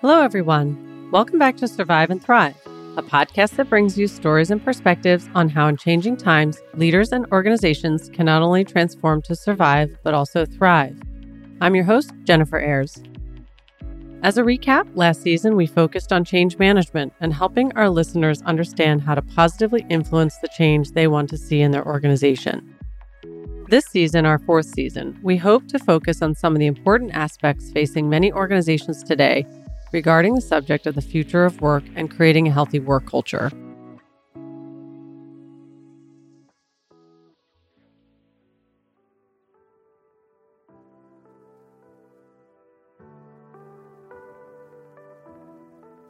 Hello, everyone. Welcome back to Survive and Thrive, a podcast that brings you stories and perspectives on how, in changing times, leaders and organizations can not only transform to survive, but also thrive. I'm your host, Jennifer Ayres. As a recap, last season we focused on change management and helping our listeners understand how to positively influence the change they want to see in their organization. This season, our fourth season, we hope to focus on some of the important aspects facing many organizations today regarding the subject of the future of work and creating a healthy work culture.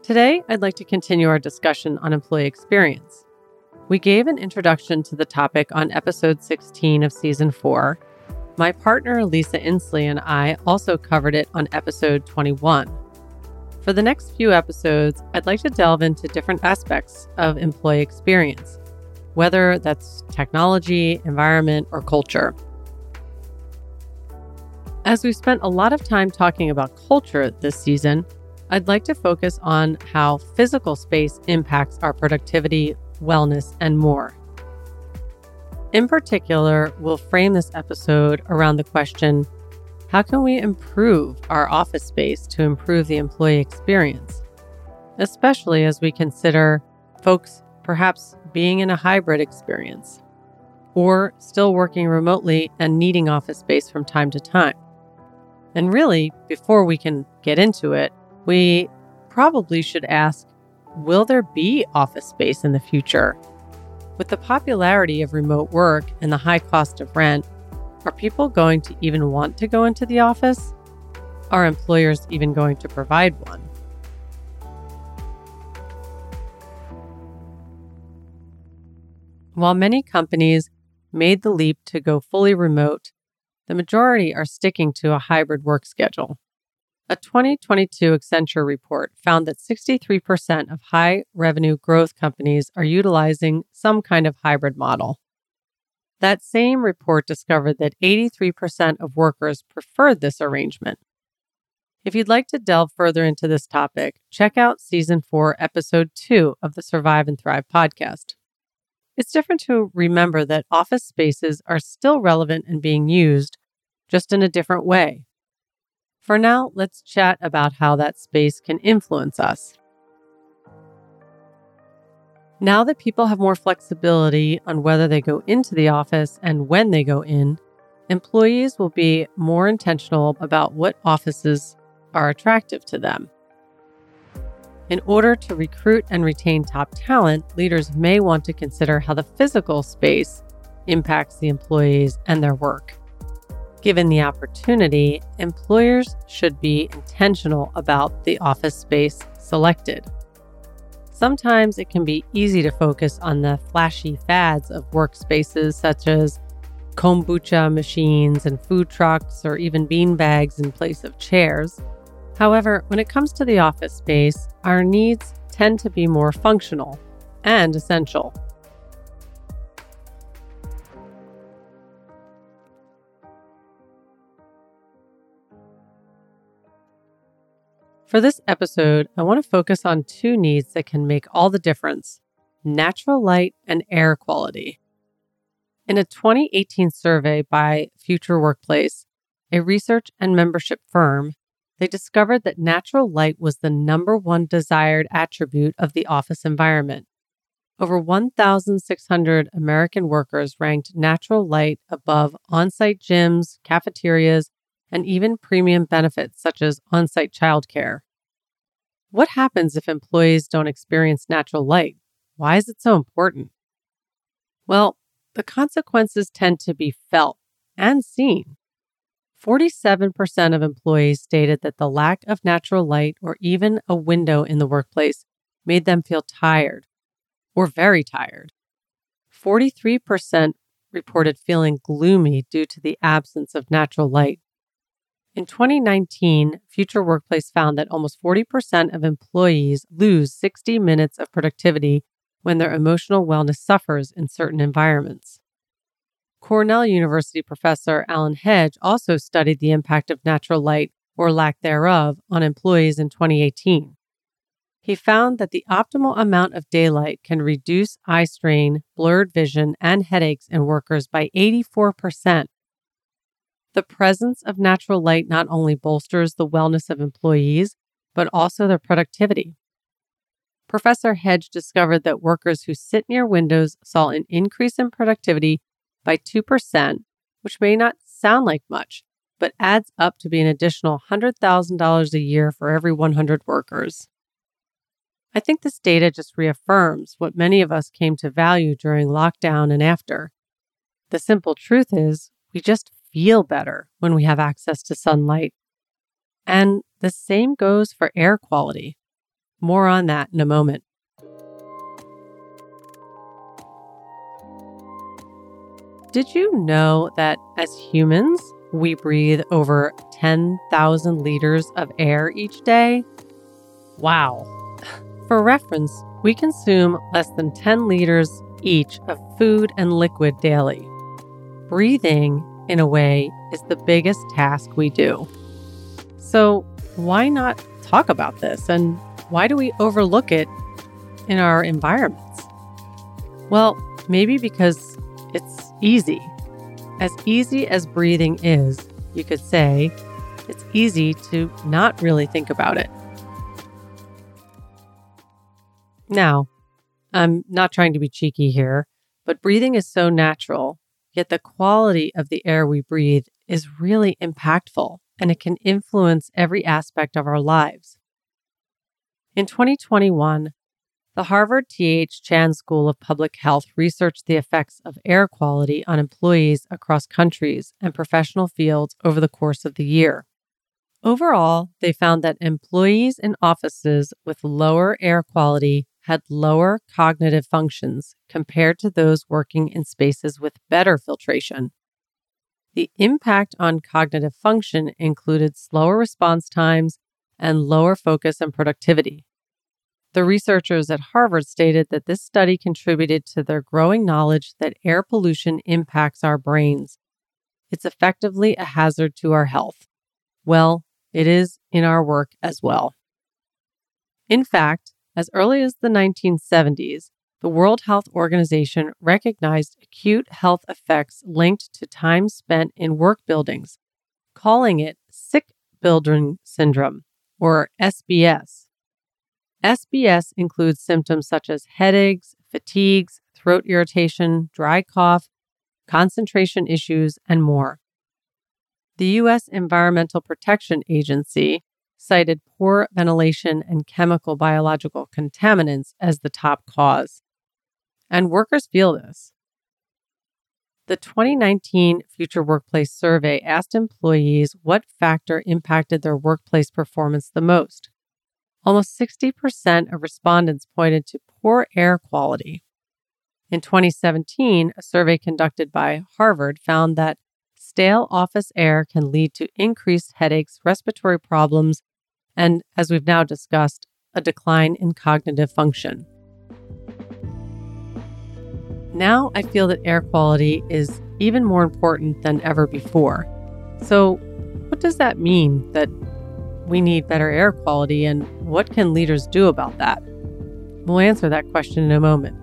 Today, I'd like to continue our discussion on employee experience. We gave an introduction to the topic on episode 16 of season 4. My partner, Lisa Inslee, and I also covered it on episode 21. For the next few episodes, I'd like to delve into different aspects of employee experience, whether that's technology, environment, or culture. As we've spent a lot of time talking about culture this season, I'd like to focus on how physical space impacts our productivity, wellness, and more. In particular, we'll frame this episode around the question how can we improve our office space to improve the employee experience, especially as we consider folks perhaps being in a hybrid experience or still working remotely and needing office space from time to time? And really, before we can get into it, we probably should ask Will there be office space in the future? With the popularity of remote work and the high cost of rent, are people going to even want to go into the office? Are employers even going to provide one? While many companies made the leap to go fully remote, the majority are sticking to a hybrid work schedule. A 2022 Accenture report found that 63% of high revenue growth companies are utilizing some kind of hybrid model. That same report discovered that 83% of workers preferred this arrangement. If you'd like to delve further into this topic, check out Season 4, Episode 2 of the Survive and Thrive podcast. It's different to remember that office spaces are still relevant and being used, just in a different way. For now, let's chat about how that space can influence us. Now that people have more flexibility on whether they go into the office and when they go in, employees will be more intentional about what offices are attractive to them. In order to recruit and retain top talent, leaders may want to consider how the physical space impacts the employees and their work. Given the opportunity, employers should be intentional about the office space selected. Sometimes it can be easy to focus on the flashy fads of workspaces such as kombucha machines and food trucks or even bean bags in place of chairs. However, when it comes to the office space, our needs tend to be more functional and essential. For this episode, I want to focus on two needs that can make all the difference natural light and air quality. In a 2018 survey by Future Workplace, a research and membership firm, they discovered that natural light was the number one desired attribute of the office environment. Over 1,600 American workers ranked natural light above on site gyms, cafeterias, and even premium benefits such as on site childcare. What happens if employees don't experience natural light? Why is it so important? Well, the consequences tend to be felt and seen. 47% of employees stated that the lack of natural light or even a window in the workplace made them feel tired or very tired. 43% reported feeling gloomy due to the absence of natural light. In 2019, Future Workplace found that almost 40% of employees lose 60 minutes of productivity when their emotional wellness suffers in certain environments. Cornell University professor Alan Hedge also studied the impact of natural light or lack thereof, on employees in 2018. He found that the optimal amount of daylight can reduce eye strain, blurred vision, and headaches in workers by 84%. The presence of natural light not only bolsters the wellness of employees, but also their productivity. Professor Hedge discovered that workers who sit near windows saw an increase in productivity by 2%, which may not sound like much, but adds up to be an additional $100,000 a year for every 100 workers. I think this data just reaffirms what many of us came to value during lockdown and after. The simple truth is, we just feel better when we have access to sunlight. And the same goes for air quality. More on that in a moment. Did you know that as humans, we breathe over 10,000 liters of air each day? Wow. For reference, we consume less than 10 liters each of food and liquid daily. Breathing, in a way, is the biggest task we do. So, why not talk about this and why do we overlook it in our environments? Well, maybe because it's easy. As easy as breathing is, you could say, it's easy to not really think about it. Now, I'm not trying to be cheeky here, but breathing is so natural, yet the quality of the air we breathe is really impactful and it can influence every aspect of our lives. In 2021, the Harvard T.H. Chan School of Public Health researched the effects of air quality on employees across countries and professional fields over the course of the year. Overall, they found that employees in offices with lower air quality had lower cognitive functions compared to those working in spaces with better filtration. The impact on cognitive function included slower response times and lower focus and productivity. The researchers at Harvard stated that this study contributed to their growing knowledge that air pollution impacts our brains. It's effectively a hazard to our health. Well, it is in our work as well. In fact, as early as the 1970s, the World Health Organization recognized acute health effects linked to time spent in work buildings, calling it sick building syndrome, or SBS. SBS includes symptoms such as headaches, fatigues, throat irritation, dry cough, concentration issues, and more. The U.S. Environmental Protection Agency cited poor ventilation and chemical biological contaminants as the top cause. And workers feel this. The 2019 Future Workplace Survey asked employees what factor impacted their workplace performance the most. Almost 60% of respondents pointed to poor air quality. In 2017, a survey conducted by Harvard found that stale office air can lead to increased headaches, respiratory problems, and, as we've now discussed, a decline in cognitive function. Now I feel that air quality is even more important than ever before. So, what does that mean that we need better air quality and what can leaders do about that? We'll answer that question in a moment.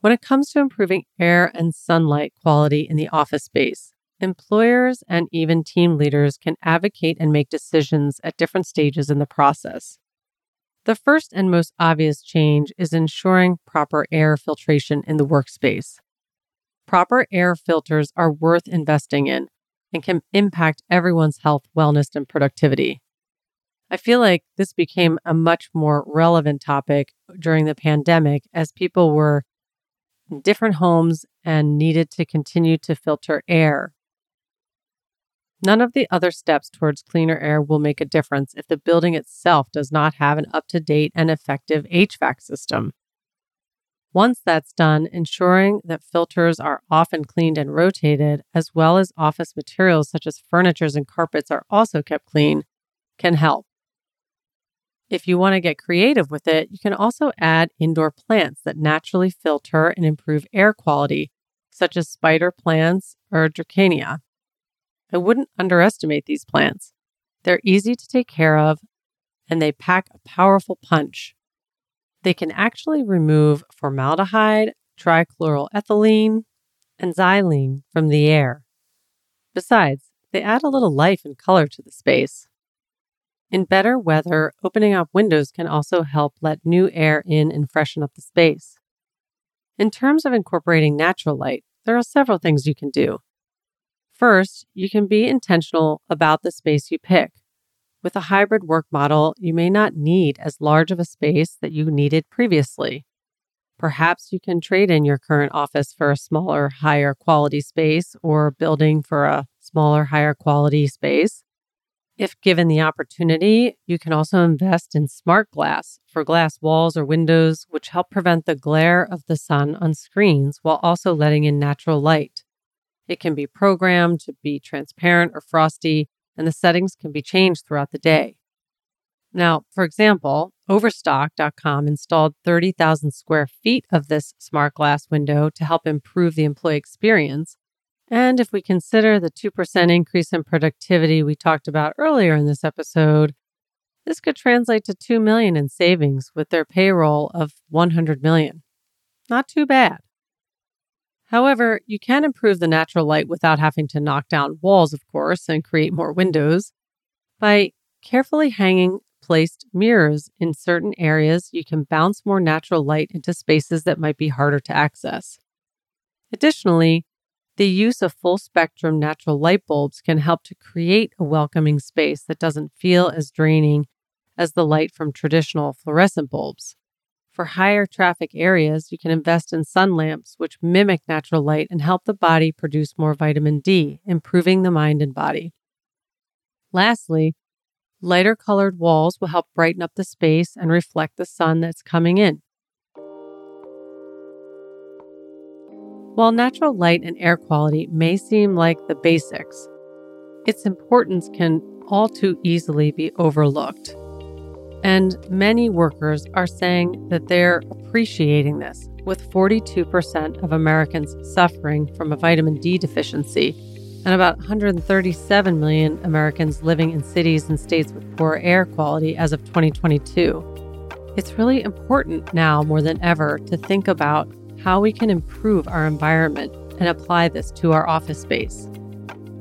When it comes to improving air and sunlight quality in the office space, employers and even team leaders can advocate and make decisions at different stages in the process. The first and most obvious change is ensuring proper air filtration in the workspace. Proper air filters are worth investing in and can impact everyone's health, wellness, and productivity. I feel like this became a much more relevant topic during the pandemic as people were in different homes and needed to continue to filter air None of the other steps towards cleaner air will make a difference if the building itself does not have an up to date and effective HVAC system. Once that's done, ensuring that filters are often cleaned and rotated, as well as office materials such as furnitures and carpets are also kept clean, can help. If you want to get creative with it, you can also add indoor plants that naturally filter and improve air quality, such as spider plants or Dracaena. I wouldn't underestimate these plants. They're easy to take care of and they pack a powerful punch. They can actually remove formaldehyde, trichloroethylene, and xylene from the air. Besides, they add a little life and color to the space. In better weather, opening up windows can also help let new air in and freshen up the space. In terms of incorporating natural light, there are several things you can do. First, you can be intentional about the space you pick. With a hybrid work model, you may not need as large of a space that you needed previously. Perhaps you can trade in your current office for a smaller, higher quality space or building for a smaller, higher quality space. If given the opportunity, you can also invest in smart glass for glass walls or windows, which help prevent the glare of the sun on screens while also letting in natural light. It can be programmed to be transparent or frosty, and the settings can be changed throughout the day. Now, for example, Overstock.com installed 30,000 square feet of this smart glass window to help improve the employee experience. And if we consider the 2% increase in productivity we talked about earlier in this episode, this could translate to 2 million in savings with their payroll of 100 million. Not too bad. However, you can improve the natural light without having to knock down walls, of course, and create more windows. By carefully hanging placed mirrors in certain areas, you can bounce more natural light into spaces that might be harder to access. Additionally, the use of full spectrum natural light bulbs can help to create a welcoming space that doesn't feel as draining as the light from traditional fluorescent bulbs. For higher traffic areas, you can invest in sun lamps, which mimic natural light and help the body produce more vitamin D, improving the mind and body. Lastly, lighter colored walls will help brighten up the space and reflect the sun that's coming in. While natural light and air quality may seem like the basics, its importance can all too easily be overlooked. And many workers are saying that they're appreciating this, with 42% of Americans suffering from a vitamin D deficiency and about 137 million Americans living in cities and states with poor air quality as of 2022. It's really important now more than ever to think about how we can improve our environment and apply this to our office space.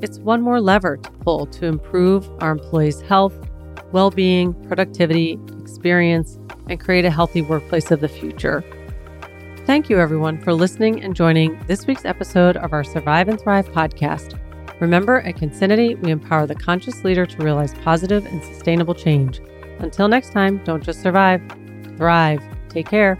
It's one more lever to pull to improve our employees' health well being, productivity, experience, and create a healthy workplace of the future. Thank you, everyone, for listening and joining this week's episode of our Survive and Thrive podcast. Remember, at Concinnity, we empower the conscious leader to realize positive and sustainable change. Until next time, don't just survive, thrive. Take care.